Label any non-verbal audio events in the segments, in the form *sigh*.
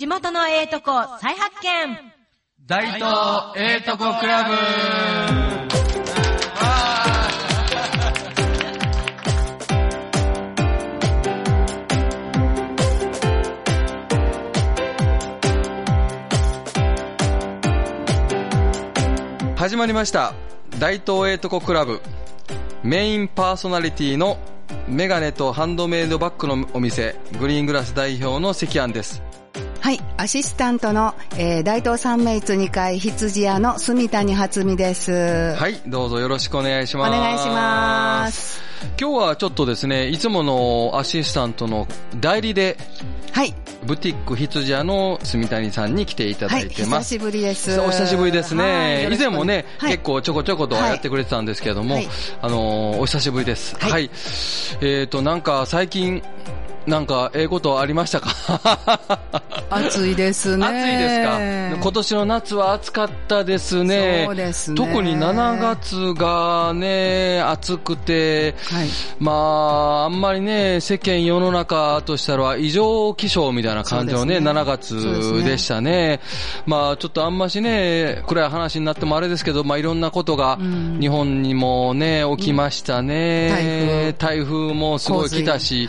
地元のええとこ再発見。大東ええとこクラブ。始まりました。大東ええとこクラブ。メインパーソナリティのメガネとハンドメイドバッグのお店グリーングラス代表の関庵ですはい、アシスタントの、えー、大東三名津2階羊屋の住谷初美です。はいどうぞよろしくお願いしますお願いします。今日はちょっとですねいつものアシスタントの代理ではい、ブティック羊屋の住谷さんに来ていただはい、いてます、久しぶりです。お久しぶりですはいね。以前もね、はい結構ちょこちょことはやってくれてたんですけれども、はいあのーお久しぶりです。は。はいいえっ、と、なんか最近、なんか、ええことありましたか？*laughs* 暑いですね。暑いですか？今年の夏は暑かったですね。そうですね特に7月がね、暑くて、はい。まあ、あんまりね、世間世の中としたら異常気象みたいな感じのね、ね7月でしたね。まあ、ちょっとあんましね、暗い話になってもあれですけど、まあいろんなことがうん日本にもね、起きましたね。うん台風もすごい来たし、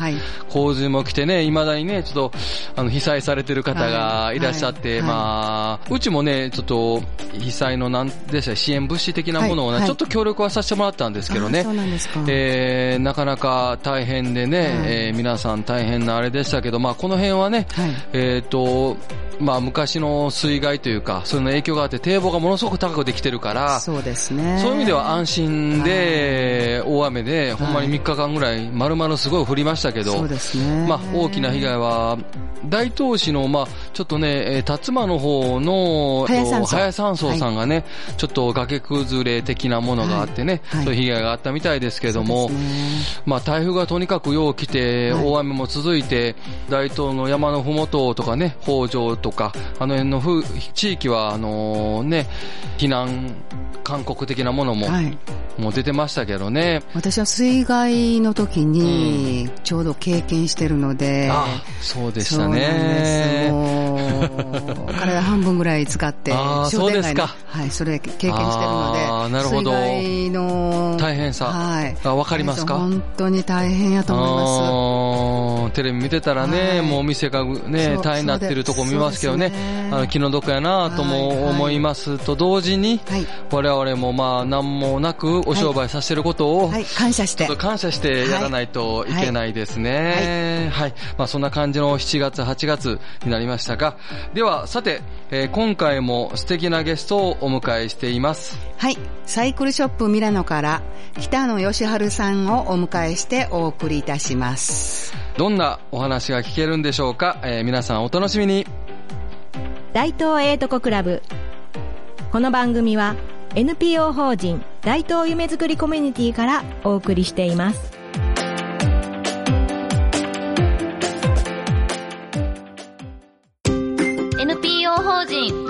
洪水はいも来てね、未だにね、ちょっと、あの、被災されてる方がい。らっしゃって、はい。はい。まあ、うちもね、ちょっと、被災のなんでした支援物資的なものをね、ちょっと協力はさせてもらったんですけどね。あそうなんですか。えーなかなか大変でね、はい。えー皆さん大変なあれでしたけど、まあこの辺はね、はい。えっ、と、まあ昔の水害というか、その影響があって堤防がものすごく高くできてるから、そうですね。そういう意味では安心で、大雨で、ほんまに3日間ぐらい、丸々すごい降りましたけど、そうですね。まあ、大きな被害は、大東市の、まあ、ちょっとね、えー辰馬の方の、早山荘。さんがね、ちょっと崖崩れ的なものがあってね、はい。はい。そういう被害があったみたいですけれども、ね。まあ、台風がとにかくよう来て、はい。大雨も続いて、大東の山のふもととかね、北条とか、あの辺のふ地域は、あのね、避難勧告的なものも、はい。もう出てましたけどね。私は水害の時に、ちょうど経験してるので、あそうでしたね。もう、*laughs* 体半分ぐらい使って、商店街のはい、それ経験してるので、あーなるほど。水害の大変さはい。あわかりますか？本当に大変やと思いまあーテレビ見てたらね、はい。もうお店がね、大変になってるとこ見ますけどね、ね。あの気の毒やなとも思います。と同時に、はい。我々もまあ何もなくお商売させてることを、す。はい、感謝して。感謝してやらないといけないですね。はい。まあそんな感じの7月、8月になりましたが、ではさて、えー今回も素敵なゲストをお迎えしています。はい。サイクルショップミラノから北野義春さんをお迎えしてお送りいたします。どんなお話が聞けるんでしょうか、えー皆さんお楽しみに。大東ええとこクラブこの番組は NPO 法人大東夢づくりコミュニティからお送りしています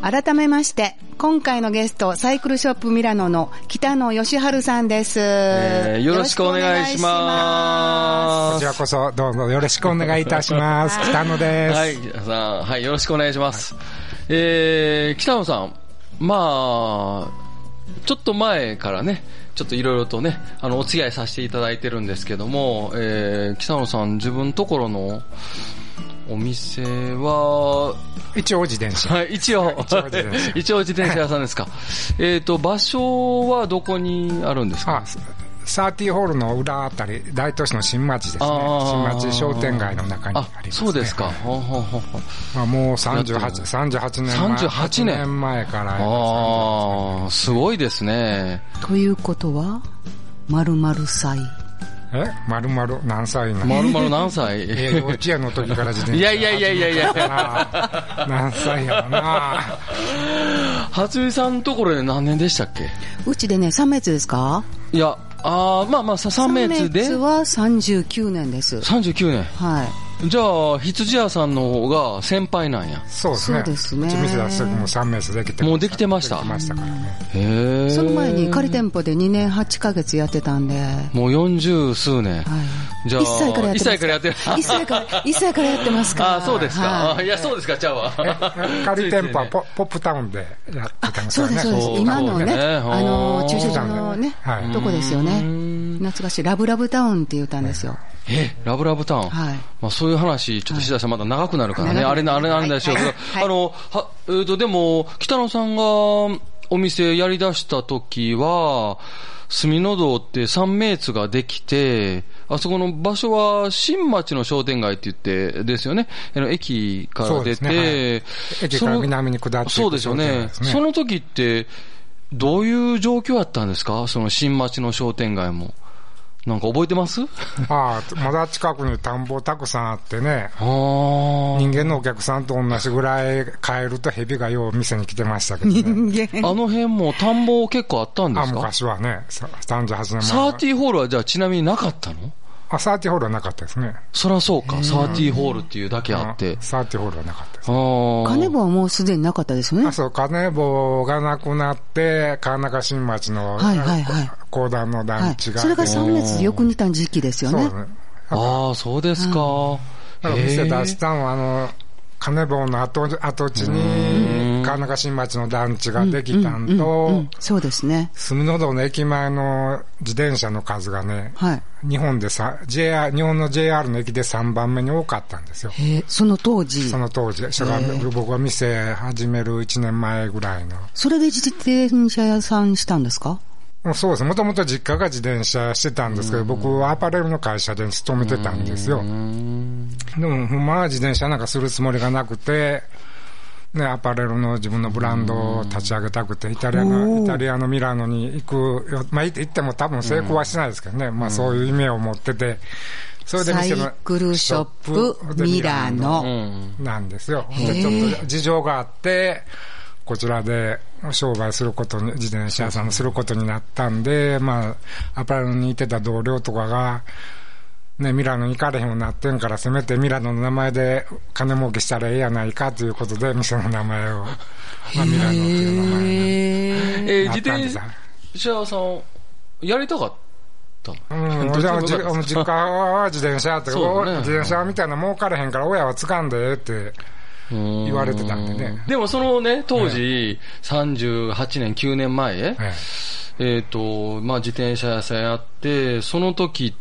改めまして、今回のゲスト、サイクルショップミラノの北野義春さんです。えーよろしくお願いしますこちらこそどうぞよろしくお願いいたします。北野です。はい、さん、はい、よろしくお願いします。えー、北野さん、まあ、ちょっと前からね、ちょっといろいろとね、あの、お付き合いさせていただいてるんですけども、えー、北野さん、自分ところのお店は、一応自転車。はい、一応、一応自転車一応自転車屋さんですか。えっと、場所はどこにあるんですか？あ、サーティホールの裏あたり、大都市の新町ですね。あー新町商店街の中にあります、ね。そうですか。はいほうほうほうほうまあ、もうやってる38、38年前。38年8年前から。ああ、すごいですね。ということは、〇〇祭。え？まるまる何歳なの？まるまる何歳？えー幼稚園の時から自転車。いやいやいやいやいやや。何歳やろな。初見さんのところで何年でしたっけ？うちでね、3月ですか？いや、あーまあまあ、さ3名で？三月は39年です。39年。はい。じゃあ、羊屋さんの方が先輩なんや。そうですね。そうですねうち店出す時も3名できてもうできてました？できましたからね。へえ。その前に仮店舗で2年8ヶ月やってたんで、はい。もう40数年。じゃあ1歳からやってます。1歳からやってる1歳から、1歳からやってますか？ら。ああ、そうですか。はいあいや、そうですか、ちゃうわ。仮店舗はポポップタウンでやってたんですよね。そうです、そうです。今のね、あの、駐車場のねはい、とこですよね。懐かしい。ラブラブタウンって言ったんですよ。え、ラブラブタウン？はいまあそういう話、ちょっとしだしたらまだ長くなるからね。あれな、あれなんでしょうけど、はいあの、は、えっ、と、でも、北野さんがお店やり出した時は、住の堂って3名津ができて、あそこの場所は新町の商店街って言ってですよね。あの駅から出て、ね。はい。駅から南に下ってそうですよね。その時って、どういう状況やったんですか？その新町の商店街も。なんか覚えてます？*laughs* ああ、まだ近くに田んぼたくさんあってね、人間のお客さんと同じぐらいカエルとヘビがよう店に来てましたけどね。人間。あの辺も田んぼ結構あったんであ、すか？昔はね、さ38年前は。サーティーホールはじゃあちなみになかったの？あ、サーティホールはなかったですね。そらそうか、サーティーホールっていうだけあってうん。サーティホールはなかったです。あー金棒はもうすでになかったですよねあ。そう、金棒がなくなって、川中新町の、はいはいはい公団のはい。団地が。それが3月よく似た時期ですよねそうです。ね。ああ、そうですか。だから店出しへたのは、あの、金棒の跡跡地に、川中新町の団地ができたんうとん、そうですね。住の堂の駅前の自転車の数がね、はい。日本でさ、JR、日本の JR の駅で3番目に多かったんですよ。その当時そ。の当時。それから僕が店始める1年前ぐらいの。それで自転車屋さんしたんですか？そうです。もともと実家が自転車してたんですけど、僕はアパレルの会社で勤めてたんですよ。でも、まは自転車なんかするつもりがなくて、ね、アパレルの自分のブランドを立ち上げたくて、イタリアの、イタリアのミラノに行くよ、まあ行っても多分成功はしないですけどね、まあそういう夢を持ってて、それで店のサイクルショップでミラノ。うん。なんですよ。で、ちょっと事情があって、こちらで商売することに、自転車屋さんもすることになったんで、まあ、アパレルにいてた同僚とかが、ね、ミラノに行かれへんようになってんから、せめてミラノの名前で金儲けしたらええやないかということで、店の名前を、*laughs* まあ、ミラノっていう名前にえー、な自ったんです。転車屋さん、やりたかったうん、*laughs* じゃあ、実家は自転車やって、そうだね自転車みたいな儲かれへんから親は掴んでええって言言われてたんでね。でもそのね、当時、38年、9年前、えええ。っ、と、まあ自転車屋さんやって、その時、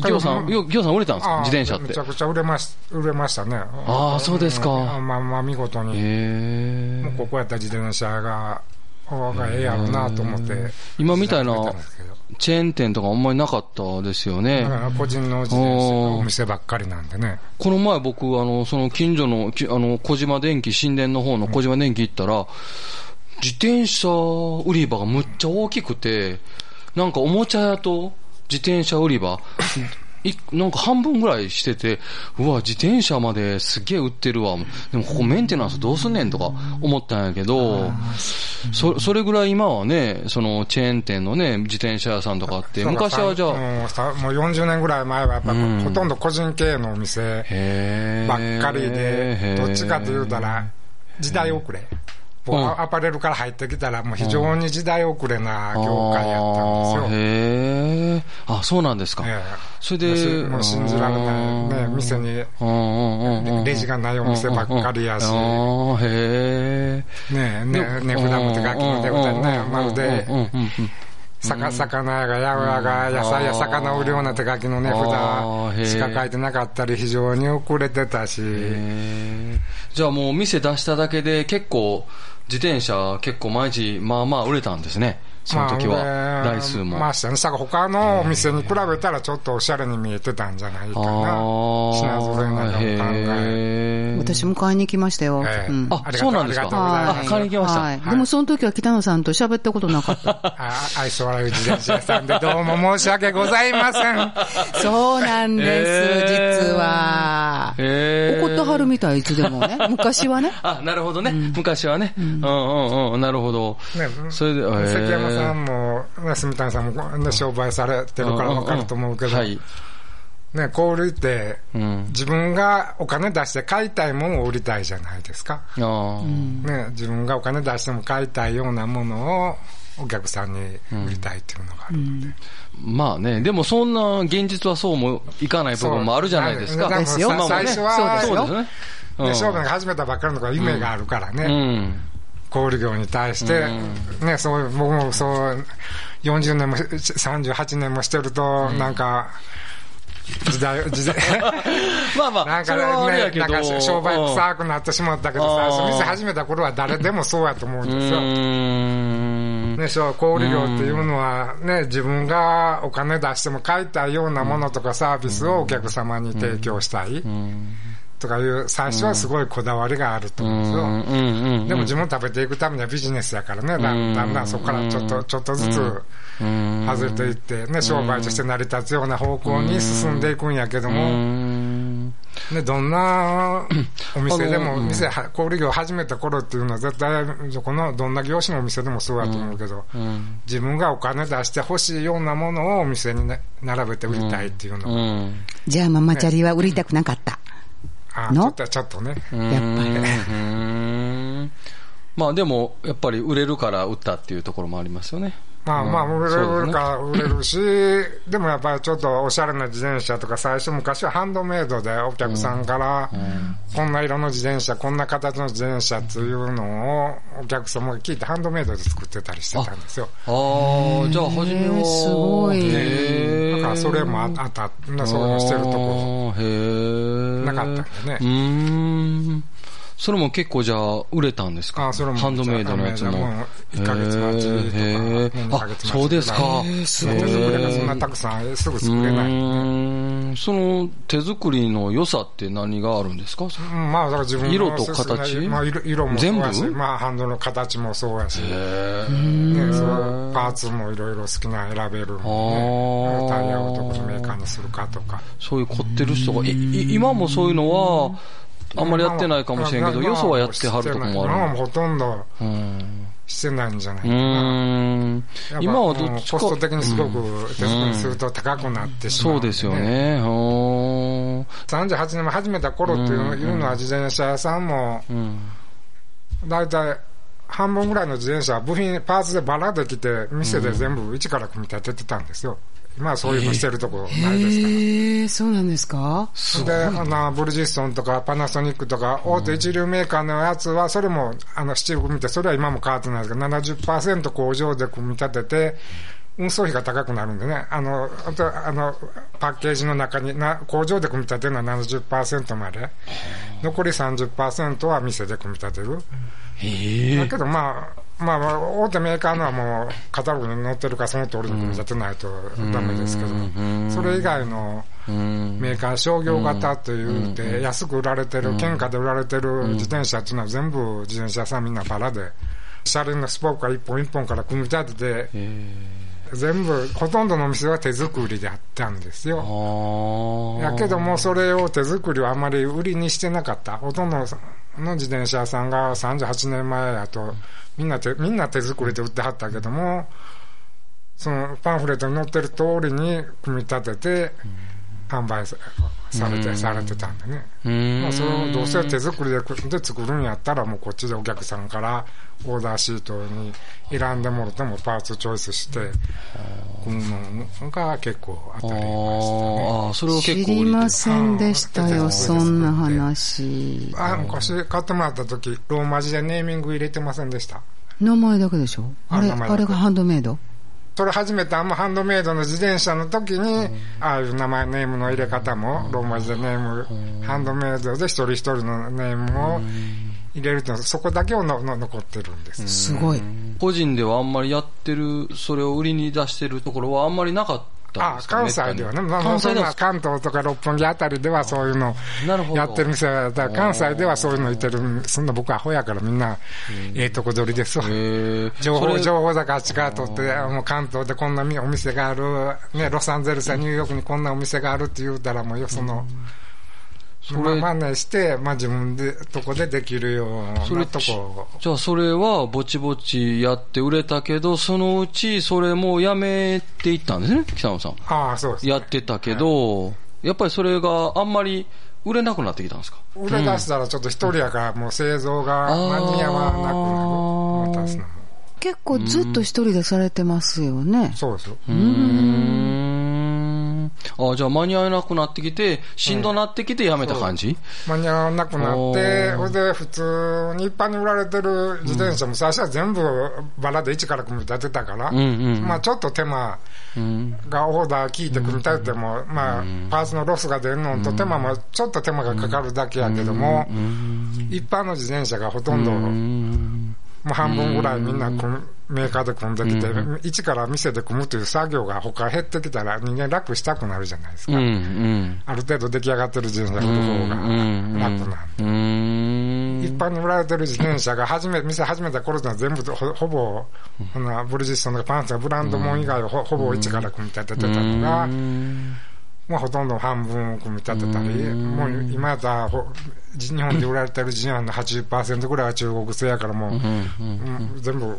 ぎょうさん、うんぎょうさん売れたんですか？自転車ってめち。ゃくちゃ売れまし売れましたね。ああそうですかうんまあまあ見事に。もうここやったら自転車が、がええやろうなと思って。今みたいなチェーン店とかあんまりなかったですよねだ。から個人の自転車のお店ばっかりなんでね。この前僕、あの、その近所の、きあの、小島電機、新田の方の小島電機行ったら、自転車売り場がむっちゃ大きくて、なんかおもちゃ屋と自転車売り場、いなんか半分ぐらいしてて、うわ、自転車まですげえ売ってるわ。でもここメンテナンスどうすんねんとか思ったんやけど、そそれぐらい今はね、そのチェーン店のね、自転車屋さんとかあって、昔はじゃあ、もうさもう40年ぐらい前はやっぱうんほとんど個人経営のお店ばっかりで、どっちかと言うたら、時代遅れ。アパレルから入ってきたら、もう非常に時代遅れな業界やったんですよ。へえ。あ、そうなんですか。ええそれで、もう信じられないね、店にレジがないお店ばっかりやしうんうんうんあーへえ。ねね、値札も手書きの手札にね、まるで、うんうんうんうん魚魚屋が八百屋が野菜や魚売るような手書きの値あー。へー。札しか書いてなかったり、非常に遅れてたし、じゃあもう店出しただけで結構、自転車結構毎日、まあまあ売れたんですね。その時は、まあ台数も。まあ、したね。他のお店に比べたらちょっとおしゃれに見えてたんじゃないかな。品揃えなんかも私も買いに行きましたよ。あそうなんですか？買いに行きましたでもその時は北野さんと喋ったことなかった。*laughs* あ愛想笑い自転車屋さんでどうも申し訳ございません。*laughs* そうなんです、実は。怒ってはるみたい、いつでもね。*laughs* 昔はね。あ、なるほどね。昔はね。うんうんうん。なるほど。ね、それで、へーさんも、ね、住谷さんも、ね、商売されてるから分かると思うけど、はい。ね、小売って、うん。自分がお金出して買いたいものを売りたいじゃないですか。ね、自分がお金出しても買いたいようなものをお客さんに売りたいっていうのがあるんで。まあね、でもそんな現実はそうもいかない部分もあるじゃないですか。そうですよ最初はそうですよね。うんね、商売が始めたばっかりの子は夢があるからね。うん。小売業に対して、ね、そう、僕もそう、40年も、38年もしてると、なんか、時代、時代、*laughs* まあまあ、なんかね。なんか商売臭くなってしまったけど、うん。最初店始めた頃は誰でもそうやと思うんうですよ。ね、そう、小売業っていうのはね、自分がお金出しても買いたいようなものとかサービスをお客様に提供したいとかいう、最初はすごいこだわりがあると思うんですよ。うん。うん。うん。でも自分食べていくためにはビジネスやからね、だだんだんそこからちょっと、ちょっとずつうん。外れていって、ね、商売として成り立つような方向に進んでいくんやけどうも、ん。ね、どんなお店でも、店、は小売業始めた頃っていうのは絶対、そこのどんな業種のお店でもそうやと思うけど、うん。自分がお金出して欲しいようなものをお店に、ね、並べて売りたいっていうのうが、ん。じゃあママチャリは売りたくなかった。の？あちょっとちょっとね、やっぱり。うん。まあでも、やっぱり売れるから売ったっていうところもありますよね。まあまあ、売れるか売れるし、*laughs* でもやっぱりちょっとおしゃれな自転車とか、最初昔はハンドメイドでお客さんから、こんな色の自転車、こんな形の自転車っていうのをお客様が聞いてハンドメイドで作ってたりしてたんですよ。ああ、じゃあ初めは。すごいだからそれもああった、そういうのしてるとこ。なかったんでねうーん。それも結構じゃあ売れたんですか？あそれも。ハンドメイドのやつも。もう1ヶ月待ちとかへー。2ヶ月待ちとか。あ、そうですか。すごい手作りがそんなたくさんすぐ作れない。その手作りの良さって何があるんですか？うんまあ、だから自分の色と形？まあ、色色も全部？まあ、ハンドの形もそうやし、へね、そうパーツもいろいろ好きなの選べる。ね。タイヤをどこのメーカーにするかとか。そういう凝ってる人が、今もそういうのは、あんまりやってないかもしれんけど、よそはやってはるとこもある。うほとんどうんしてないんじゃないかな。今はどっちか。コスト的にすごく手作りにすると高くなってしまう、そうですよ。ね。ほー38年前始めた頃っていうのは自転車屋さんも、うんだいたい半分ぐらいの自転車は部品、パーツでバラできて、店で全部一から組み立ててたんですよ。今はそういうのしてるとこないですから。へえ、そうなんですか？で、あの、ブルジストンとかパナソニックとか、大手一流メーカーのやつは、それも、あの、スチール組み立て、それは今も変わってないですけど、70%工場で組み立てて、運送費が高くなるんでね、あの、あと、あの、パッケージの中にな、工場で組み立てるのは70%まで、残り30%は店で組み立てる。だけどまあ、まあまあ、大手メーカーのはもう、カタログに載ってるからその通りに組み立てないとダメですけど、それ以外のうんメーカー、商業型というて、安く売られてる、県下で売られてる自転車っていうのは全部自転車屋さんみんなバラで、車輪のスポークが一本一本から組み立てて、全部、ほとんどのお店は手作りであったんですよ。やけども、それを手作りをあまり売りにしてなかった。ほとんどの自転車屋さんが38年前やと、みんな手、みんな手作りで売ってはったけども、そのパンフレットに載ってる通りに組み立てて、販売さされて、されてたんでね。うんまあ、それをどうせ手作りでで作るんやったら、もうこっちでお客さんからオーダーシートに選んでもらってもパーツチョイスして、組むのが結構当たり前でしたね。ああ、それを結構知りませんでしたよ、うんそんな話。あ、昔買ってもらった時、ローマ字でネーミング入れてませんでした。名前だけでしょあれ、あれがハンドメイドそれ始めたあんまハンドメイドの自転車の時に、ああいう名前、ネームの入れ方も、ローマ字でネーム、ハンドメイドで一人一人のネームを入れると、そこだけをのの残ってるんです。すごい。個人ではあんまりやってる、それを売りに出してるところはあんまりなかったんあですか関西ではね、関西では。関東とか六本木あたりではそういうのなるほど。やってる店は、だ。から関西ではそういうのいてる、そんな僕アホやからみんな、ええとこ取りですわ。情報、情報だからあっちから取って、もう関東でこんなお店がある、ね、ロサンゼルスやニューヨークにこんなお店があるって言うたら、もうよその、それまあ、真似して、まあ自分で、とこでできるよそうれなとこ。じゃあそれはぼちぼちやって売れたけど、そのうちそれもやめていったんですね、北野さん。ああ、そうです。やってたけど、やっぱりそれがあんまり売れなくなってきたんですか？売れ出したらちょっと一人やから、もう製造が間に合わなくなる。もう出すのも。結構ずっと一人でされてますよね。そうですよ。うーん。あじゃあ間に合わなくなってきて、しんどなってきてやめた感じ、間に合わなくなおって、ー。ほいで普通に一般に売られてる自転車も最初は全部バラで一から組み立てたから、うんうんまあちょっと手間うん。がオーダー聞いて組み立てても、まあパーツのロスが出るのと手間もちょっと手間がかかるだけやけども、一般の自転車がほとんど、うん。もう半分ぐらいみんな組むメーカーで組んできて、一から店で組むという作業が他減ってきたら人間楽したくなるじゃないですうん。か。うん。ある程度出来上がってる自転車振る方が楽なんで。うん。一般に売られてる自転車が始め、店始めた頃ってのは全部ほほぼ、ほなブリヂストンとかパンツがブランドもん以外はほほぼ一から組み立ててたのが、まあほとんど半分組み立てたり、もう今やったらほ日本で売られてる自販の80%ぐらいは中国製やからもう、うん全部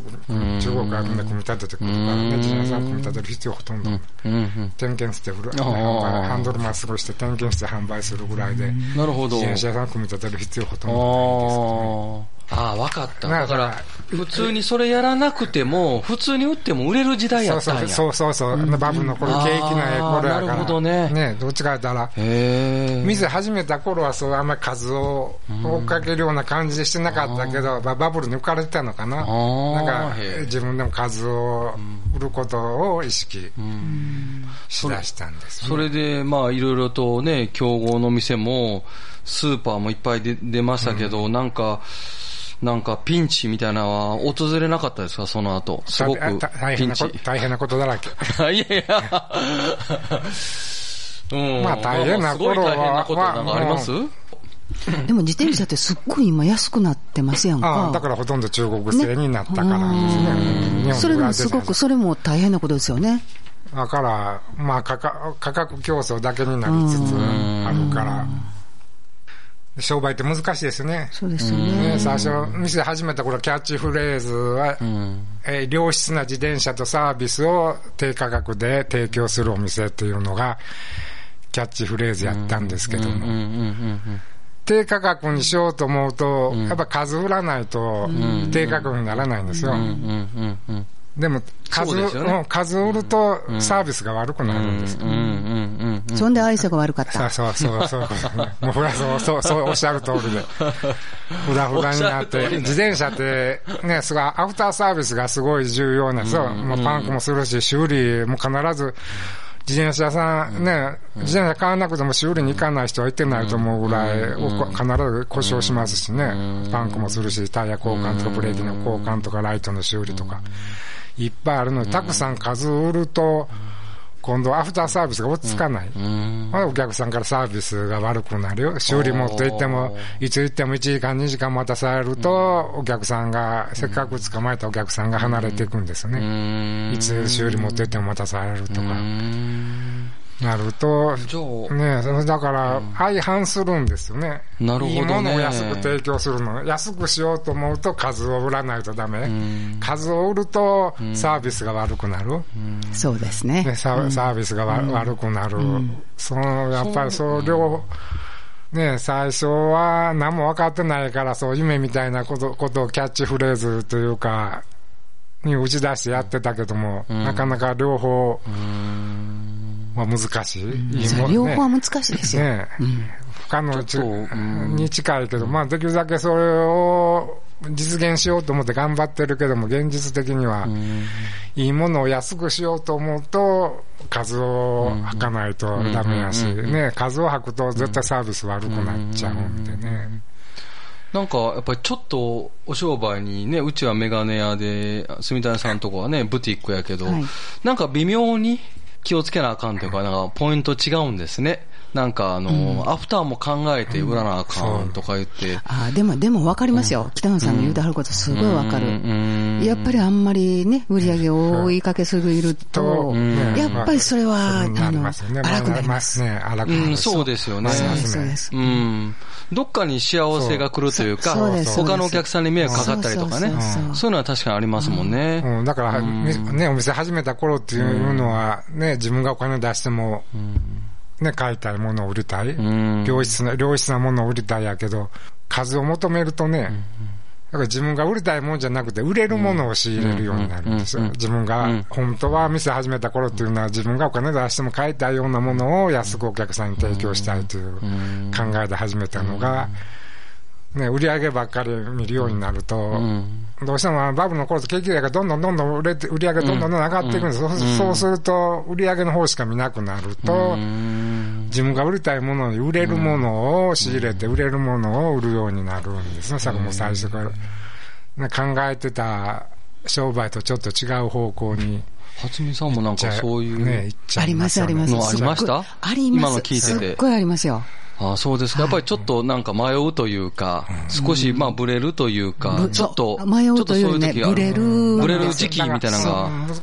中国からみんな組み立ててくるからね、自転車組み立てる必要ほとんど。うん。点検して売る、ハンドルまっすぐして点検して販売するぐらいで、なるほど。自転車屋さん組み立てる必要ほとんどないですね。ああ、わかった。まあだから、普通にそれやらなくても、普通に売っても売れる時代やそうったんや。そうそうそうそう、バブルの頃、景気な頃やから。なるほどねね、どっちか言ったら、へえ。店始めた頃はそうあんまり数を追っかけるような感じでしてなかったけど、ババブルに浮かれてたのかな。ーなんか自分でも数を売ることを意識しだしたんです、ねそれで、まあ、いろいろとね、競合の店も、スーパーもいっぱい出出ましたけど、なんか、なんかピンチみたいなのは訪れなかったですか、その後。すごくピンチ変なこ。大変なことだらけ。*laughs* いやいや。*laughs* うん。まあ大変な頃はすごい大変なことなんかあります？でも自転車ってすっごい今安くなってますやんか。ああだからほとんど中国製になったからですね。それでもすごく、それも大変なことですよね。だから、まあ価格、価格競争だけになりつつあるから、商売って難しいですね。そうですよね。ね、最初、店始めた頃、キャッチフレーズは、えー良質な自転車とサービスを低価格で提供するお店っていうのが、キャッチフレーズやったんですけども、うんうんうん低価格にしようと思うと、やっぱ数売らないと低価格にならないんですよ。でも数、でねうん数売るとサービスが悪くなるんです。そんで愛想が悪かった。そうそう、そう。もうふらそう、そう、そう *laughs* おっしゃる通りで。ふらふらになって、自転車って、ね、すごい、アフターサービスがすごい重要なんですよ。もうパンクもするし、修理も必ず、自転車屋さん、ね、自転車買わなくても修理に行かない人はいてないと思うぐらい、必ず故障しますしね。パンクもするし、タイヤ交換とかブレーキの交換とかライトの修理とか、いっぱいあるのに、たくさん数売ると、今度アフターサービスが落ち着かない。まだお客さんからサービスが悪くなるよ。修理持って行っても、いつ行っても1時間2時間待たされると、お客さんが、せっかく捕まえたお客さんが離れていくんですよね。いつ修理持って行っても待たされるとか。なると、じゃあねそれだから、相反するんですよね。なるほどねいいものを安く提供するの。安くしようと思うと数を売らないとダメ。数を売るとサービスが悪くなる。そうですねね、。ササービスがわ、悪くなる。その、やっぱりそう、両、ね、最初は何も分かってないから、そう、夢みたいなこと、ことをキャッチフレーズというか、に打ち出してやってたけども、なかなか両方は難しい。いいもんね。両方は難しいですよ。ね不可能に近いけど、まあできるだけそれを実現しようと思って頑張ってるけども、現実的には、いいものを安くしようと思うと、数を吐かないとダメやし、ね、数を吐くと絶対サービス悪くなっちゃうんでね。なんか、やっぱりちょっとお商売にね、うちはメガネ屋で、住谷さんとこはね、ブティックやけど、はい。なんか微妙に気をつけなあかんというか、なんかポイント違うんですね。なんかあの、アフターも考えて売らなあかんとか言って。あーでも、でも分かりますよ。北野さんの言うてはることすごい分かる。やっぱりあんまりね、売り上げを追いかけすぎると、ねやっぱりそれは、まああの、なりますよね荒くなります。ね、荒くうなる。ん、そうですよね。そうです、なりますねそうです。うん。どっかに幸せが来るというか、他のお客さんに迷惑かかったりとかね。そういうのは確かにありますもんね。うん、だから、ね、お店始めた頃っていうのは、ね、自分がお金出しても、ね、買いたいものを売りたい。ん。良質な、良質なものを売りたいやけど、数を求めるとね、だから自分が売りたいもんじゃなくて、売れるものを仕入れるようになるんですよ。自分が、本当は店始めた頃っていうのは、自分がお金出しても買いたいようなものを安くお客さんに提供したいという考えで始めたのが、ね、売り上げばっかり見るようになると、どうしてもバブルの頃と景気がどんどんどんどん売れて、売り上げがどんどんどん上がっていくんです。そうそうすると、売り上げの方しか見なくなると、自分が売りたいものに売れるものを仕入れて、売れるものを売るようになるんですね、さもう最初から。ね考えてた商売とちょっと違う方向に。初見さんもなんかそういう。ね、行っちゃあります、あります。のありました？あります。今の聞いててすっごいありますよ。あそうですか。やっぱりちょっとなんか迷うというか、少しまあブレるというか、ぶちょっと、迷うというねちょっとそういう時がブレるブレる時期みたいなの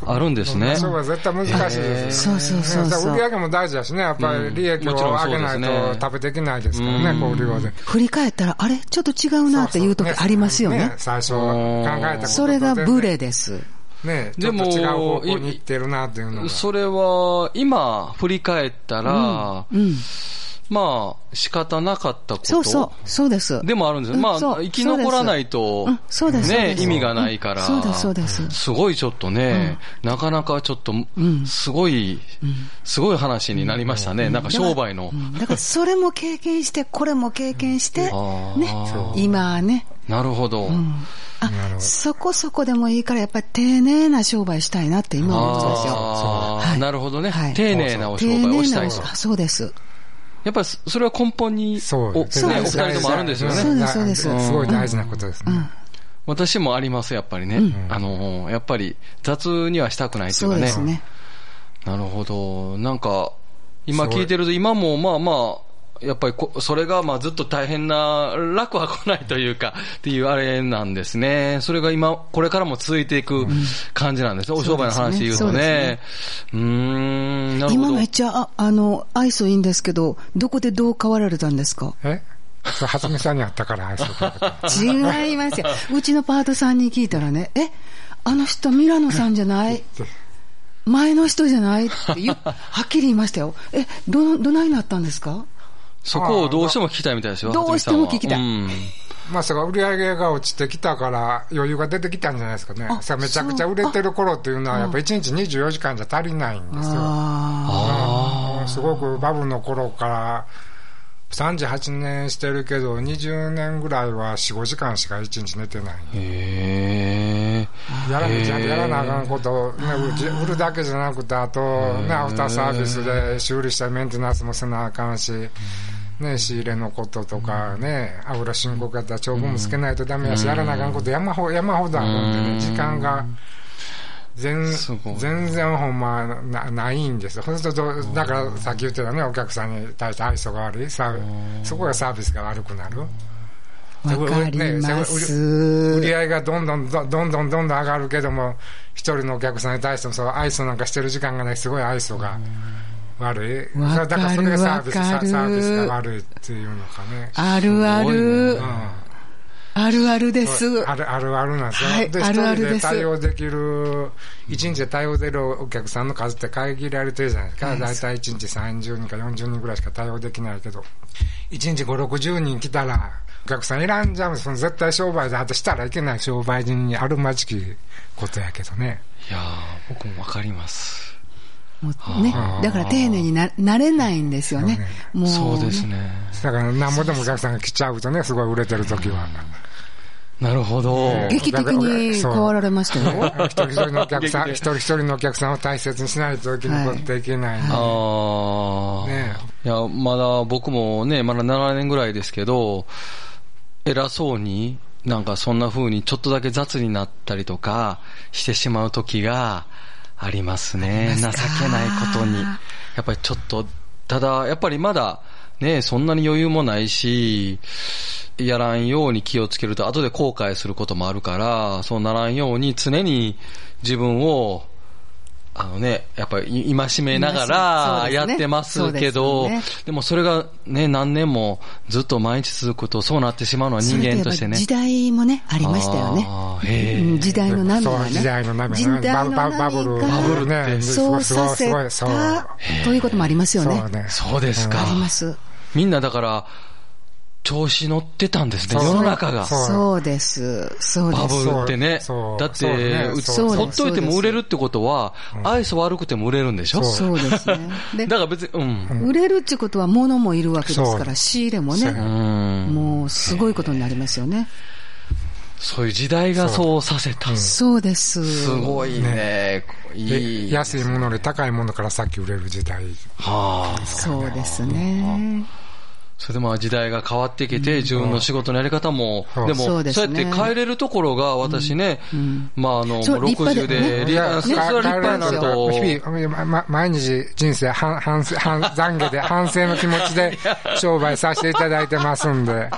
があるんですね。商売絶対難しいですよ。そうそうそうそうね売り上げも大事だしね、やっぱり利益を上げないと食べていけないですからね、小売業で。振り返ったら、あれ？ちょっと違うなっていう時ありますよね。最初考えたこととそれがブレです。ね、ちでもょっと違う方向に行ってるなっていうのが。それは、今振り返ったら、うん。まあ、仕方なかったこと。そうそう、そうです。でもあるんですよ。まあ、うんそう生き残らないとうん、そうですね意味がないから。うんそうですそうですすごいちょっとね、なかなかちょっと、すごい、すごい話になりましたね。なんか商売のう。んだからそれも経験して、これも経験して、ね、今ね、なるほど。あ、そこそこでもいいから、やっぱり丁寧な商売したいなって今思ってますよ。はいなるほどねはい。丁寧なお商売をしたいと。あそうです。やっぱりそれは根本に、そうおね、おそう二人ともあるんですよそうね。ですそうですすごい大事なことですね。私もあります、やっぱりね。あの、やっぱり雑にはしたくないといそううかね。ですね。なるほど。なんか、今聞いてると、今もまあまあ、やっぱりこ、それがまあずっと大変な、楽は来ないというか、*laughs* っていうあれなんですね。それが今、これからも続いていく感じなんですね。お商売の話で言うとそうですねね。うーん、なるほど今めっ。ちゃ、ああの、愛想いいんですけど、どこでどう変わられたんですか？え？はつみさんに会ったから愛想。違いますよ。うちのパートさんに聞いたらね、え、あの人ミラノさんじゃない？前の人じゃない？ってはっきり言いましたよ。え、ど、どないなったんですか？そこをどうしても聞きたいみたいですよ。どうしても聞きたい。初見さんは。まあ、それ売り上げが落ちてきたから余裕が出てきたんじゃないですかね。あそれめちゃくちゃ売れてる頃っていうのは、やっぱ1日24時間じゃ足りないんですよ。あうん。すごくバブルの頃から、38年してるけど、20年ぐらいは4、5時間しか1日寝てない。うんへー。やらやらなあかんこと、ね、売るだけじゃなくて、あと、ね、アフターサービスで修理したりメンテナンスもせなあかんし、ね、仕入れのこととかね、油申告やったら長文もつけないとダメやし、やらなあかんこと山ほ山ほどあるんでね、時間が。全全然ほんまなないんですよ。そうすると、だからさっき言ってたね、お客さんに対して愛想が悪い、そこがサービスが悪くなる。かりま売す。り上げがどんどんどんどんどんどん上がるけども、一人のお客さんに対してもそう愛想なんかしてる時間がない、すごい愛想が悪い。わかるだからそれがサービス、サービスが悪いっていうのかね。あるあるね。あるあるです。あるあるあるなんですよ。はいで、あ一人でるあるです対応できる、一日で対応できるお客さんの数って限られてるじゃないですか。だいたい一日30人か40人ぐらいしか対応できないけど、一日5、60人来たら、お客さんいらんじゃん。その絶対商売であとしたらいけない商売人にあるまじきことやけどね。いやー僕もわかります。もうね、だから丁寧にななれないんですよね。もう、そうですね。だから何もでもお客さんが来ちゃうとね、すごい売れてる時は。なるほど。劇的に変わられましたよ。*laughs* 一人一人のお客さん、一人一人のお客さんを大切にしないと生き残っていけないんで。ああ。ねいや、まだ僕もね、まだ7年ぐらいですけど、偉そうに、なんかそんな風にちょっとだけ雑になったりとかしてしまう時がありますね。情けないことに。やっぱりちょっと、ただ、やっぱりまだ、ね、そんなに余裕もないし、やらんように気をつけると後で後悔することもあるから、そうならんように常に自分を、あのね、やっぱり戒めながらやってますけど、でですよねもそれがね、何年もずっと毎日続くとそうなってしまうのは人間としてね。時代もね、ありましたよね。時代の波がね。そう時代の波時がね。バブル、バブルね。そうさせすごいすごいたということもありますよね。そうね。そうですかあります。みんなだから、調子乗ってたんですね、世の中が。そうです。そうバです。ブルってねそ。うだって、ほっといても売れるってことは、愛想悪くても売れるんでしょ？そうですね。でだから別に、うん。売れるってことは物もいるわけですから、仕入れもね、うんもうすごいことになりますよね。そういう時代がそうさせた。すそうです。ごいね。いい。で安いものより高いものからさっき売れる時代。はあ。そうですね。それでまあ時代が変わってきて、自分の仕事のやり方も、うん。でも、そうやって変えれるところが、私ね、まああの、そう立派60だよねで、リアそれは立派になると、日々、ま、毎日人生 *laughs* 反、反省、反、懺悔で、反省の気持ちで *laughs* 商売させていただいてますんで。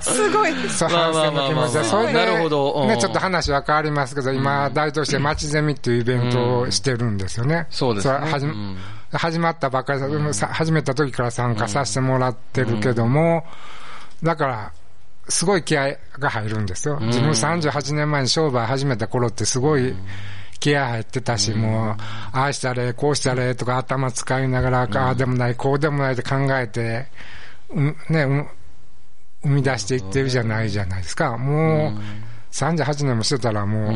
すごい。そう、まあ反省の気持ちで。それで、なるほど。うん。ね、ちょっと話は変わりますけど、今、大東市で町ゼミっていうイベントをしてるんですよね。そうですね。れはじうん始まったばっかりで、さ始めた時から参加させてもらってるけども、だから、すごい気合が入るんですよ。自分38年前に商売始めた頃ってすごい気合入ってたし、もう、ああしたれ、こうしたれとか頭使いながら、ああでもない、こうでもないって考えて、うんね、うん生み出していってるじゃないじゃないですか。もう、38年もしてたらもう、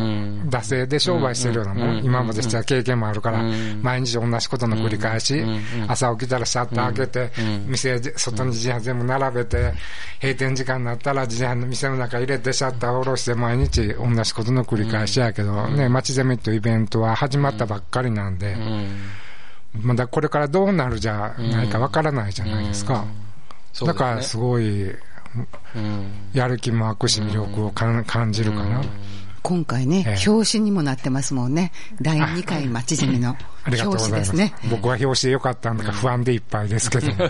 惰性で商売してるようなもん、今までした経験もあるから、毎日同じことの繰り返し、朝起きたらシャッター開けて、店で、外に自販全部並べて、閉店時間になったら自販の店の中入れてシャッター下ろして毎日同じことの繰り返しやけど、ね、街ゼミというイベントは始まったばっかりなんで、まだこれからどうなるじゃないかわからないじゃないですか。だからすごい、やる気も湧くし魅力をかん感じるかな。今回ね、ええ表紙にもなってますもんね。第2回町ゼミのありがとうご表ざいますす。紙でね。僕は表紙でよかったんだか不安でいっぱいですけど。*laughs*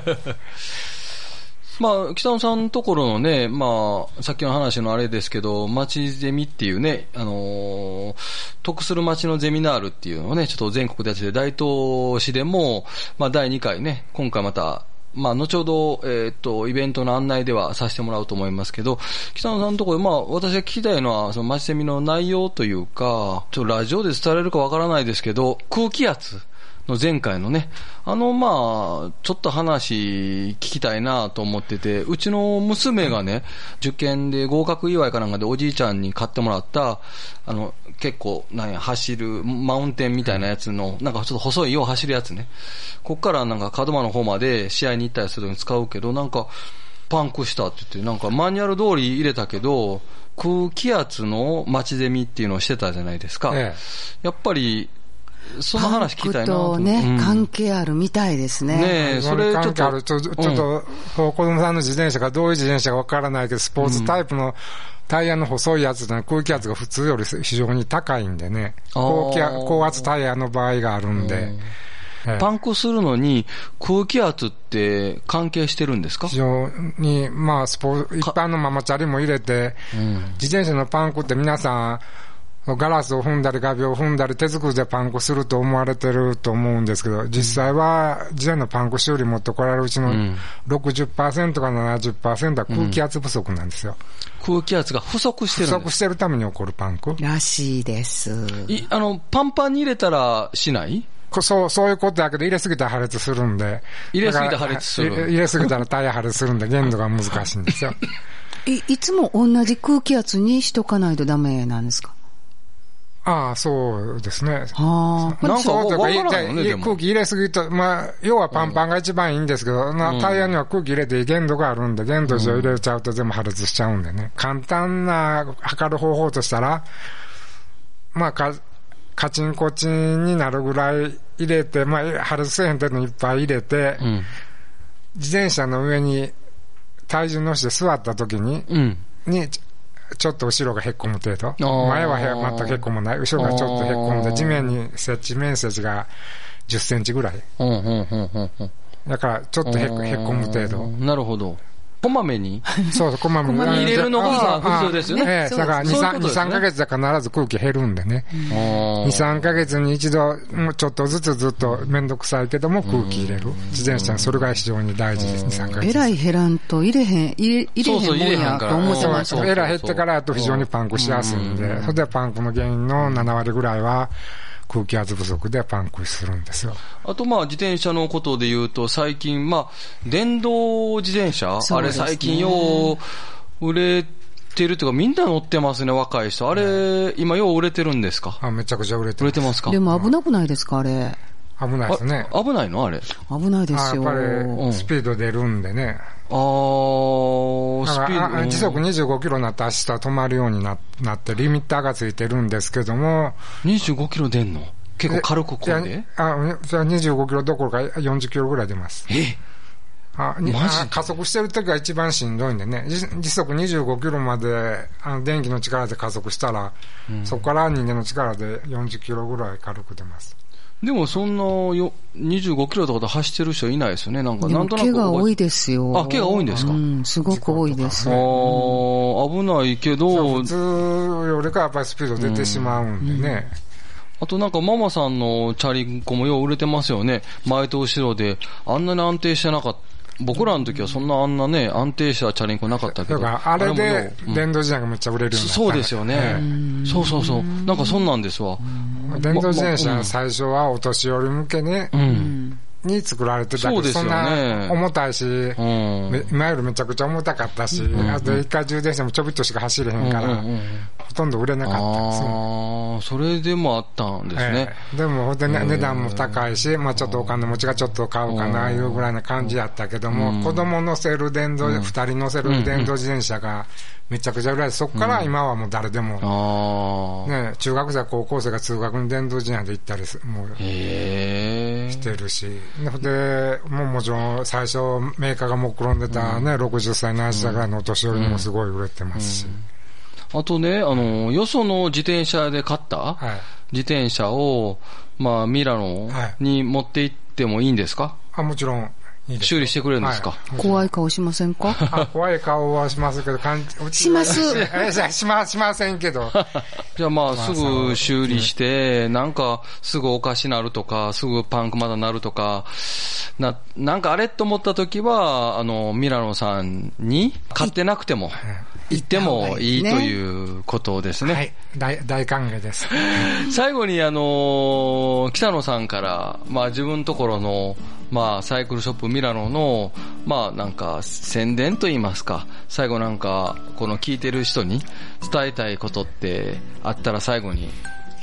まあ、北野さんのところのね、まあ、さっきの話のあれですけど、町ゼミっていうね、あのー得する町のゼミナールっていうのをね、ちょっと全国でやってて、大東市でも、まあ、第2回ね、今回また、まあ、後ほど、えーっと、イベントの案内ではさせてもらうと思いますけど、北野さんのところで、まあ、私が聞きたいのは、その街セミの内容というか、ちょっとラジオで伝えられるかわからないですけど、空気圧。の前回のね、あの、まあ、ちょっと話聞きたいなと思ってて、うちの娘がね、受験で合格祝いかなんかでおじいちゃんに買ってもらった、あの、結構、なんや、走る、マウンテンみたいなやつの、なんかちょっと細いよう走るやつね。こっからなんか門真の方まで試合に行ったりするのに使うけど、なんか、パンクしたって言って、なんかマニュアル通り入れたけど、空気圧の待ちゼミっていうのをしてたじゃないですか。えやっぱり、その話聞きたいなと。ね、うん。関係あるみたいですね。ねえ、それ。関係ある。ちょちょっと、子供さんの自転車がどういう自転車かわからないけど、スポーツタイプのタイヤの細いやつの空気圧が普通より非常に高いんでね、高気圧高圧タイヤの場合があるんで、ええ。パンクするのに空気圧って関係してるんですか？非常に、まあ、スポー一般のママチャリも入れて、自転車のパンクって皆さん、ガラスを踏んだり、画鋲を踏んだり、手作りでパンクすると思われてると思うんですけど、実際は、自転車のパンク修理持ってこられるうちの60%か70%は空気圧不足なんですよ。空気圧が不足して不るんです。足してるために起こるパンク。らしいです。いあの、パンパンに入れたらしない？こそう、そういうことだけど、入れすぎたら破裂するんで。入れすぎたら破裂する入れ入れすぎたらタイヤ破裂するんで、限度が難しいんですよ。*laughs* いいつも同じ空気圧にしとかないとダメなんですか？ああ、そうですね。はあ。なんか空気入れすぎと、まあ、要はパンパンが一番いいんですけど、なタイヤには空気入れて限度があるんで、限度上入れちゃうと全部破裂しちゃうんでね。簡単な測る方法としたら、まあ、か、カチンコチンになるぐらい入れて、まあ、破裂せえへん程度にいっぱい入れて、うん。自転車の上に体重乗せて座った時に、うん。に、ちちょっと後ろがへっこむ程度。ー前はへ全くへっこむない。後ろがちょっとへっこんで、地面に設置面積が10センチぐらい。だから、ちょっとへっこむ程度。なるほど。こまめに？そうそう、こまめに。入れるのがああ普通ですよね。ええ、だから2、3そういうことですね。2 3ヶ月で必ず空気減るんでね。2、2、3ヶ月に一度、もうちょっとずつずっとめんどくさいけども空気入れる。自転車はそれが非常に大事です、2、3ヶ月。えらい減らんと入れへん、入れへんもんや入れへんからと思ってそうました。エラー減ってからだと非常にパンクしやすいんで、それでパンクの原因の7割ぐらいは空気圧不足でパンクするんですよ。あとまあ自転車のことで言うと最近まあ電動自転車、あれ最近よう売れてるっていうかみんな乗ってますね若い人。あれ今よう売れてるんですか？あめちゃくちゃ売れて売ます。れてますか？でも危なくないですか、あれ。危ないですね。あ危ないのあれ？危ないですよ。あやっぱうんりスピード出るんでね。あー、だスピード。時速25キロになって明日止まるようにななって、リミッターがついてるんですけども、25キロ出んの？結構軽く込んで？あじゃあ25キロどころか40キロぐらい出ます。え？あ加速してる時が一番しんどいんでね、時時速25キロまであの電気の力で加速したら、そこから人間の力で40キロぐらい軽く出ます。でもそんなよ25キロとかで走ってる人いないですよね。なんか、なんとなく。毛が多いですよ。あ毛が多いんですか？うん、すごく多いです。あー危ないけど普、通よりかやっぱりスピード出てしまうんでね。あとなんかママさんのチャリンコもよう売れてますよね。前と後ろで、あんなに安定してなかった。僕らの時はそんなあんなね、安定したチャリンコなかったけど。だからあれで電動自転車がめっちゃ売れるようになったそうですよねえ。そうそうそう。なんかそんなんですわ。え電動自転車最初はお年寄り向けに、うん。に作られてたけど、そんな重たいし、今よりめちゃくちゃ重たかったし、あと一回充電してもちょびっとしか走れへんから、ほとんど売れなかった。んですよ。それでもあったんですね。ええ。でも、ほんでね値段も高いし、まあちょっとお金持ちがちょっと買うかな、いうぐらいな感じやったけども、子供乗せる電動、二人乗せる電動自転車がめちゃくちゃ売れて、そこから今はもう誰でも、ああ。ね、中学生、高校生が通学に電動自転車で行ったりすもう。してるし、で、もうもちろん最初メーカーが目論んでたね、60歳、70歳ぐらいのお年寄りにもすごい売れてますし、あとね、あの、よその自転車で買った？はい。自転車を、まあ、ミラノに持って行ってもいいんですか？あ、もちろん。修理してくれるんですか、はい怖い顔しませんか？あ怖い顔はしますけど、かんします？*laughs* えししましませんけど。*laughs* じゃあまあ、すぐ修理して、なんか、すぐおかしなるとか、すぐパンクまだなるとか、な、なんかあれと思った時は、あの、ミラノさんに買ってなくても、行ってもいいということですね。はい。大、大歓迎です。*laughs* 最後にあのー北野さんから、まあ自分のところの、まあサイクルショップミラノの、まあなんか宣伝と言いますか、最後なんか、この聞いてる人に伝えたいことってあったら最後に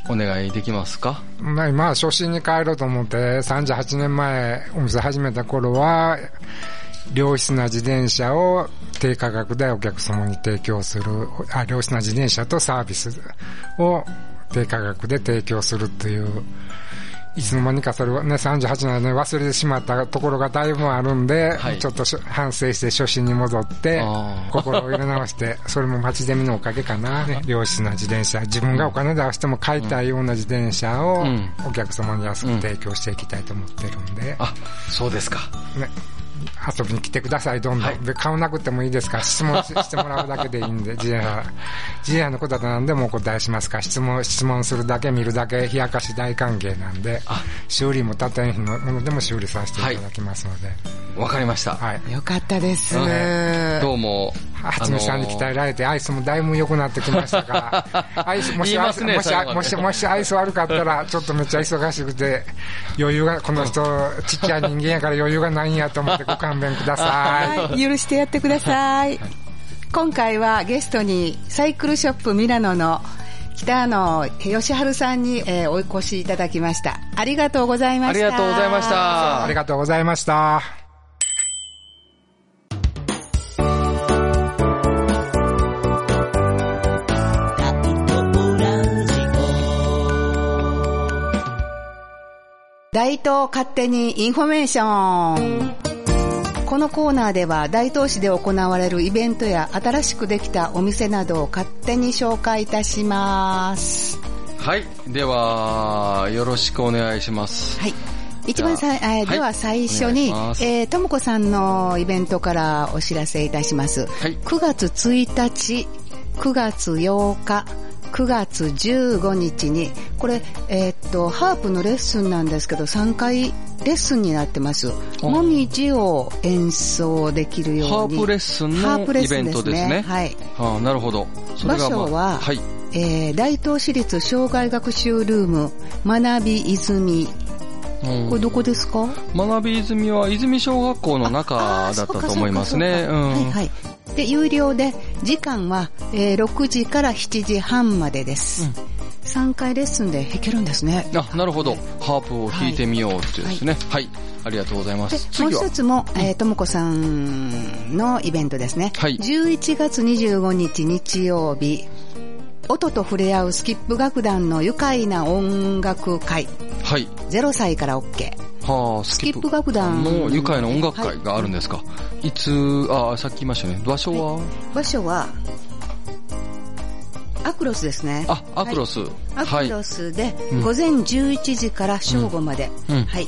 お願いできますか？まあ初心に帰ろうと思って、38年前お店始めた頃は、良質な自転車を低価格でお客様に提供する、あ良質な自転車とサービスを低価格で提供するという、いつの間にかそれをね、38年で忘れてしまったところがだいぶあるんで、はい。ちょっとし反省して初心に戻って心を入れ直して、*laughs* それも町ゼミのおかげかな。良質な自転車、自分がお金出しても買いたいような自転車をうん。お客様に安く提供していきたいと思ってるんで、あ、そうですか。ね、遊びに来てください、どんどん。はいで、買わなくてもいいですから、質問ししてもらうだけでいいんで、自転車、自転車のことだと何でもお答えしますから、質問、質問するだけ、見るだけ、冷やかし大歓迎なんであ、修理も他店品のものでも修理させていただきますので、わかりました。はい。よかったです。どうも。初見さんに鍛えられて、アイスもだいぶ良くなってきましたから、*laughs* アイス、もしもしもし、もしアイス悪かったら、ちょっとめっちゃ忙しくて、余裕が、この人、ちっちゃい人間やから余裕がないんやと思ってご勘弁ください。はい、許してやってください。今回はゲストにサイクルショップミラノの北野義春さんに、えーお越しいただきました。ありがとうございました。ありがとうございました。ありがとうございました。大東勝手にインフォメーション。このコーナーでは大東市で行われるイベントや新しくできたお店などを勝手に紹介いたします。はい。では、よろしくお願いします。はい。一番さえーでは最初にえーともこさんのイベントからお知らせいたします。はい9月1日、9月8日、9月15日に、これ、えーっと、ハープのレッスンなんですけど、3回レッスンになってます。あもみじを演奏できるように。ハープレッスンハープレッスンのイベントですね。はい。ああなるほど。それが、場所ははい。えー大東市立障害学習ルーム、学び泉。うんこれどこですか？学び泉は泉小学校の中だったと思いますね。うん。はいはい。で、有料で、時間は、えー6時から7時半までです。3回レッスンで弾けるんですね。あ、なるほど。ハープを弾いてみようってですね。はい。ありがとうございま。ですもう一つも、えーともこさんのイベントですね。はい11月25日日曜日、音と触れ合うスキップ楽団の愉快な音楽会。はい。0歳から OK。はあ、ススキップ楽団の愉快な音楽会があるんですか？いつ、あ、さっき言いましたね。場所は、場所は、アクロスですね。あ、アクロス。アはい。クロスで、うん午前11時から正午まで。うんはい。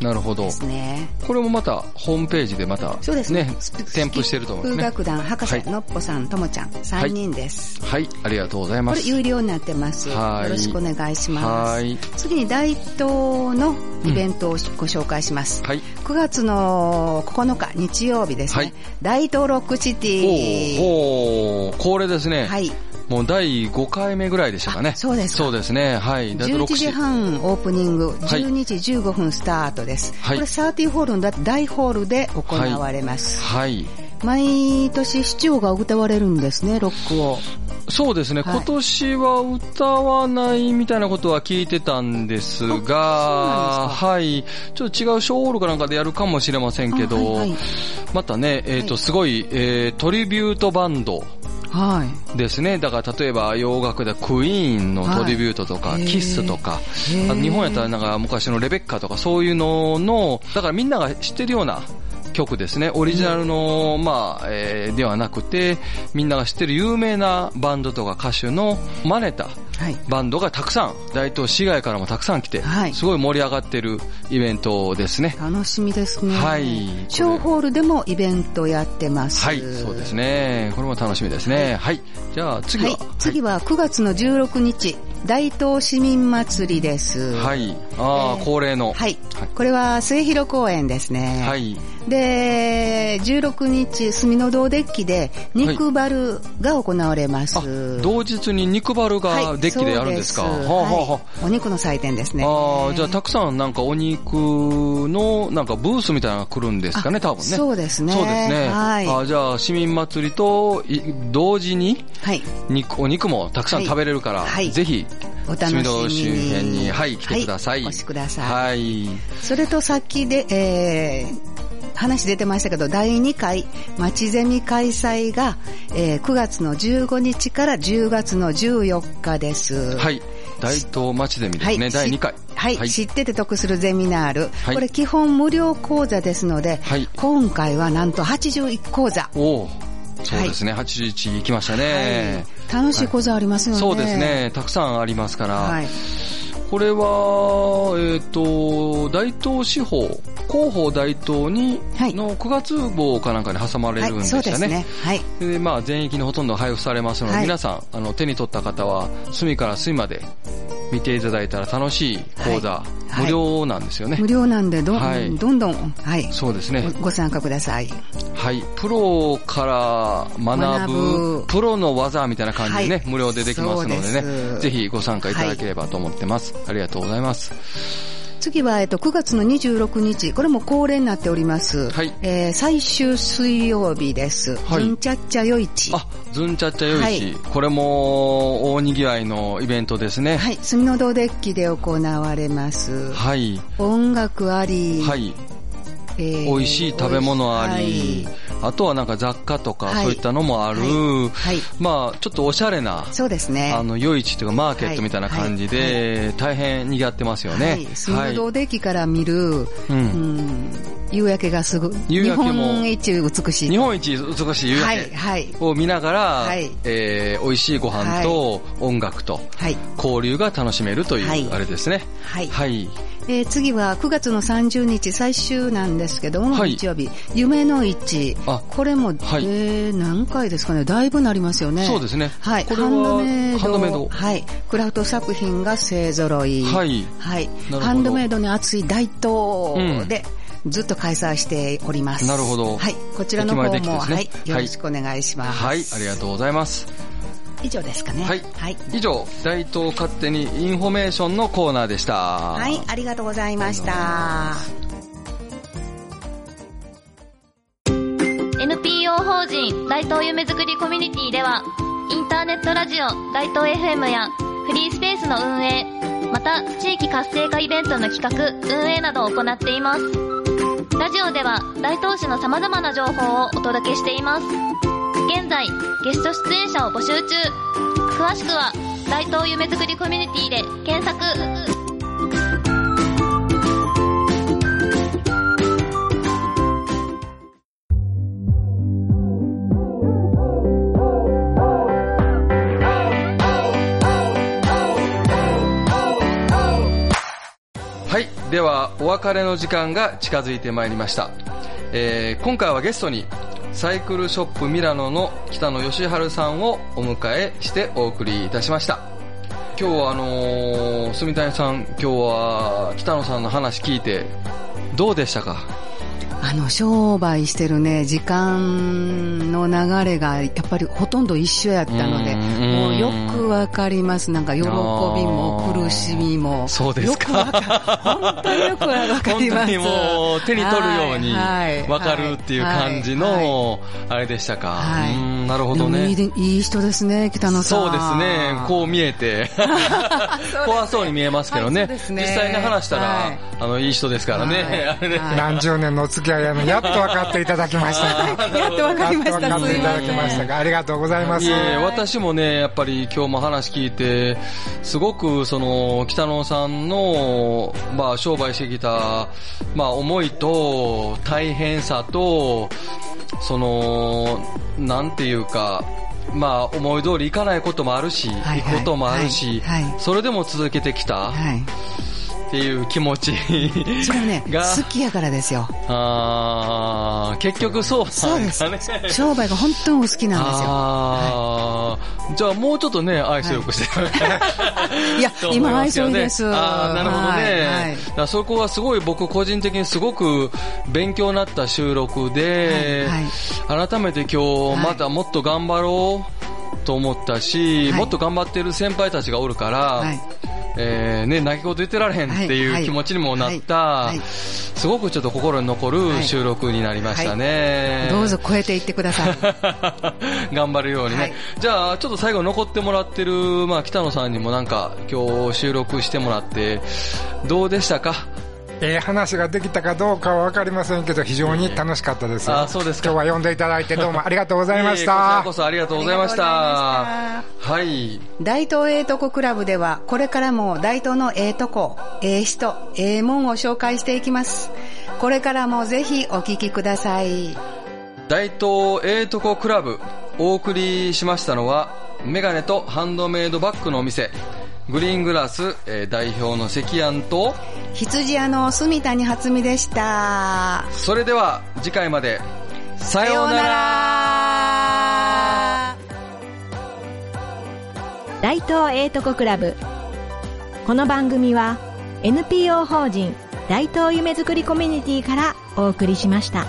なるほどで。すね。これもまた、ホームページでまた、そうですね。ね、添付してると思うんですね。風楽団、博士、はいのっぽさん、ともちゃん、3人です。はい、ありがとうございます。これ有料になってます。よはいろしくお願いします。はい。次に大東のイベントをご紹介します。はい。9月の9日日曜日ですね。はい大東ロックシティ。おー、おー、これですね。はい。もう第5回目ぐらいでしたかね。あそうですかそうですね。はい。大11時半オープニング、はい12時15分スタートです。はいこれ30ホールの大ホールで行われます。はい。毎年市長が歌われるんですね、ロックを。そうですね、はい今年は歌わないみたいなことは聞いてたんですが、すかはい。ちょっと違うショーホールかなんかでやるかもしれませんけど、あはいはいまたね、えっ、と、はいすごい、えー、トリビュートバンド、はい。ですね。だから例えば洋楽でクイーンのトリビュートとか、はい。キスとか、日本やったらなんか昔のレベッカとかそういうのの、だからみんなが知ってるような曲ですね。オリジナルの、まあ、えーではなくて、みんなが知ってる有名なバンドとか歌手の真似たはい。バンドがたくさん、大東市外からもたくさん来て、はいすごい盛り上がってるイベントですね。楽しみですね。はいショーホールでもイベントやってます。はい、そうですね。これも楽しみですね。はい。じゃあ次は、はい。次は9月の16日、大東市民祭りです。はい。ああ、えー恒例の。はいはい。これは末広公園ですね。はい。で、16日、住の堂デッキで肉バルが行われます。あ、同日に肉バルがデッキでやるんですか？はいそうですはあはあははいお肉の祭典ですね。ああ、じゃあたくさんなんかお肉のなんかブースみたいなのが来るんですかね、あ多分ね。そうですねそうですね。はいあじゃあ市民祭りとい同時にはい。肉、お肉もたくさん食べれるから、はいぜひ、お楽しみに。周辺に、はい、来てください。はいお越しください。はい。それとさっきで、えー話出てましたけど、第2回町ゼミ開催が、えー9月の15日から10月の14日です。はい。大東町ゼミですね、はい第2回。はい、知ってて得するゼミナール。はいこれ基本無料講座ですので、はい今回はなんと81講座。おおそうですね、81行きましたね。はい楽しい講座ありますよね。そうです。ね、たくさんありますから、はい。これは、えっ、と、大東司法、広報大東に、はいの9月号かなんかに挟まれるんはい、でしたね。でまあ、全域にほとんど配布されますので、はい皆さん、あの、手に取った方は、隅から隅まで見ていただいたら楽しい講座、はい無料なんですよね。無料なんでど、はいどんどん、はい。そうですね。ごご参加ください。はい。プロから学学ぶ、ぶプロの技みたいな感じでね、はい無料でできますのでね、すぜひご参加いただければと思ってます。ありがとうございます。次は、えっと、9月の26日、これも恒例になっております。はいえー最終水曜日です。はいズンチャッチャ夜市。あ、ズンチャッチャ夜市、はいこれも大賑わいのイベントですね。はい。住の堂デッキで行われます。はい。音楽あり、はい。えー。美味しい食べ物あり、はい。あとはなんか雑貨とか、はい。そういったのもある、はい。はい。まあちょっとおしゃれな、そうですね。あの、夜市というかマーケットみたいな感じで、大変賑わってますよね。はい。住の堂デッキから見る、ううん。ん。夕焼けがすぐ。夕焼けも。日本一美しい。日本一美しい夕はい、焼はい。けを見ながら、はい。えー美味しいご飯と音楽とはい。交流が楽しめるという、はい。あれですね。はい。はい。えー次は9月の30日最終なんですけども、はい日曜日、夢の市。あこれも、はいえー何回ですかね、だいぶなりますよね。そうですねはい。ハンドメイド。はい。クラフト作品が勢揃い。はいはい。ハンドメイドに熱い大東で、ずっと開催しております。なるほどはい。こちらの方も、ねはい。よろしくお願いします。はい、ありがとうございます。以上ですかね。はいはい。以上、大東勝手にインフォメーションのコーナーでした。ははい、ありがとうございました。NPO 法人大東夢づくりコミュニティではインターネットラジオ大東 FM やフリースペースの運営また地域活性化イベントの企画運営などを行っていますラジオでは大東市の様々な情報をお届けしています現在ゲスト出演者を募集中詳しくは大東夢づくりコミュニティで検索はい。では、お別れの時間が近づいてまいりました。えー今回はゲストに、サイクルショップミラノの北野義治さんをお迎えしてお送りいたしました。今日はあのー、住谷さん、今日は北野さんの話聞いて、どうでしたか？あの、商売してるね、時間の流れが、やっぱりほとんど一緒やったので、うんもうよくわかります。なんか、喜びも苦しみも。そうですか本当によくわかります。本当にもう手に取るようにわかるっていう感じの、あれでしたか。はいうんなるほどね。いいでいい人ですね、北野さん。そうですね。*laughs* こう見えて、怖そうに見えますけどね。はいね実際に話したら、はいあの、いい人ですからね。はいあれ何十年のお付き合いややっと分かっていただきました。*laughs* やっとわかりました。やっと分かっていただきましたが、ありがとうございます。いえ、私もね、やっぱり今日も話聞いて、すごくその、北野さんの、まあ、商売してきた、まあ、思いと、大変さと、その、なんていうか、まあ、思い通りいかないこともあるし、はいはいこともあるしはいはい、それでも続けてきたはい。っていう気持ち。それはね、が、好きやからですよ。あー結局そうそうです。ね。。商売が本当にお好きなんですよ。あー。じゃあもうちょっとね、愛想よくして。る、い。いますけどね。今愛想いいです。あーなるほどね。はいそこはすごい僕個人的にすごく勉強になった収録で、改めて今日またもっと頑張ろうと思ったし、はい。もっと頑張ってる先輩たちがおるから、はい。えーね、泣き言言ってられへんってはいいう気持ちにもなった、すごくちょっと心に残る収録になりましたね。どうぞ超えていってください。*laughs* 頑張るようにね。はい。じゃあ、ちょっと最後残ってもらってる、まあ、北野さんにもなんか、今日収録してもらって、どうでしたか？ええ話ができたかどうかは分かりませんけど、非常に楽しかったですよ。あそうですか今日は呼んでいただいてどうもありがとうございましええこちらたこ。そありがとうございました。あはい。大東ええとこクラブでは、これからも大東のええとこ、ええ人、ええもんを紹介していきます。これからもぜひお聞きください。大東ええとこクラブ、お送りしましたのは、メガネとハンドメイドバッグのお店、グリーングラス、えー代表の関庵と、羊屋の住谷初美でした。それでは次回まで、ささようならら。大東エイトコクラブこの番組は NPO 法人大東夢づくりコミュニティからお送りしました。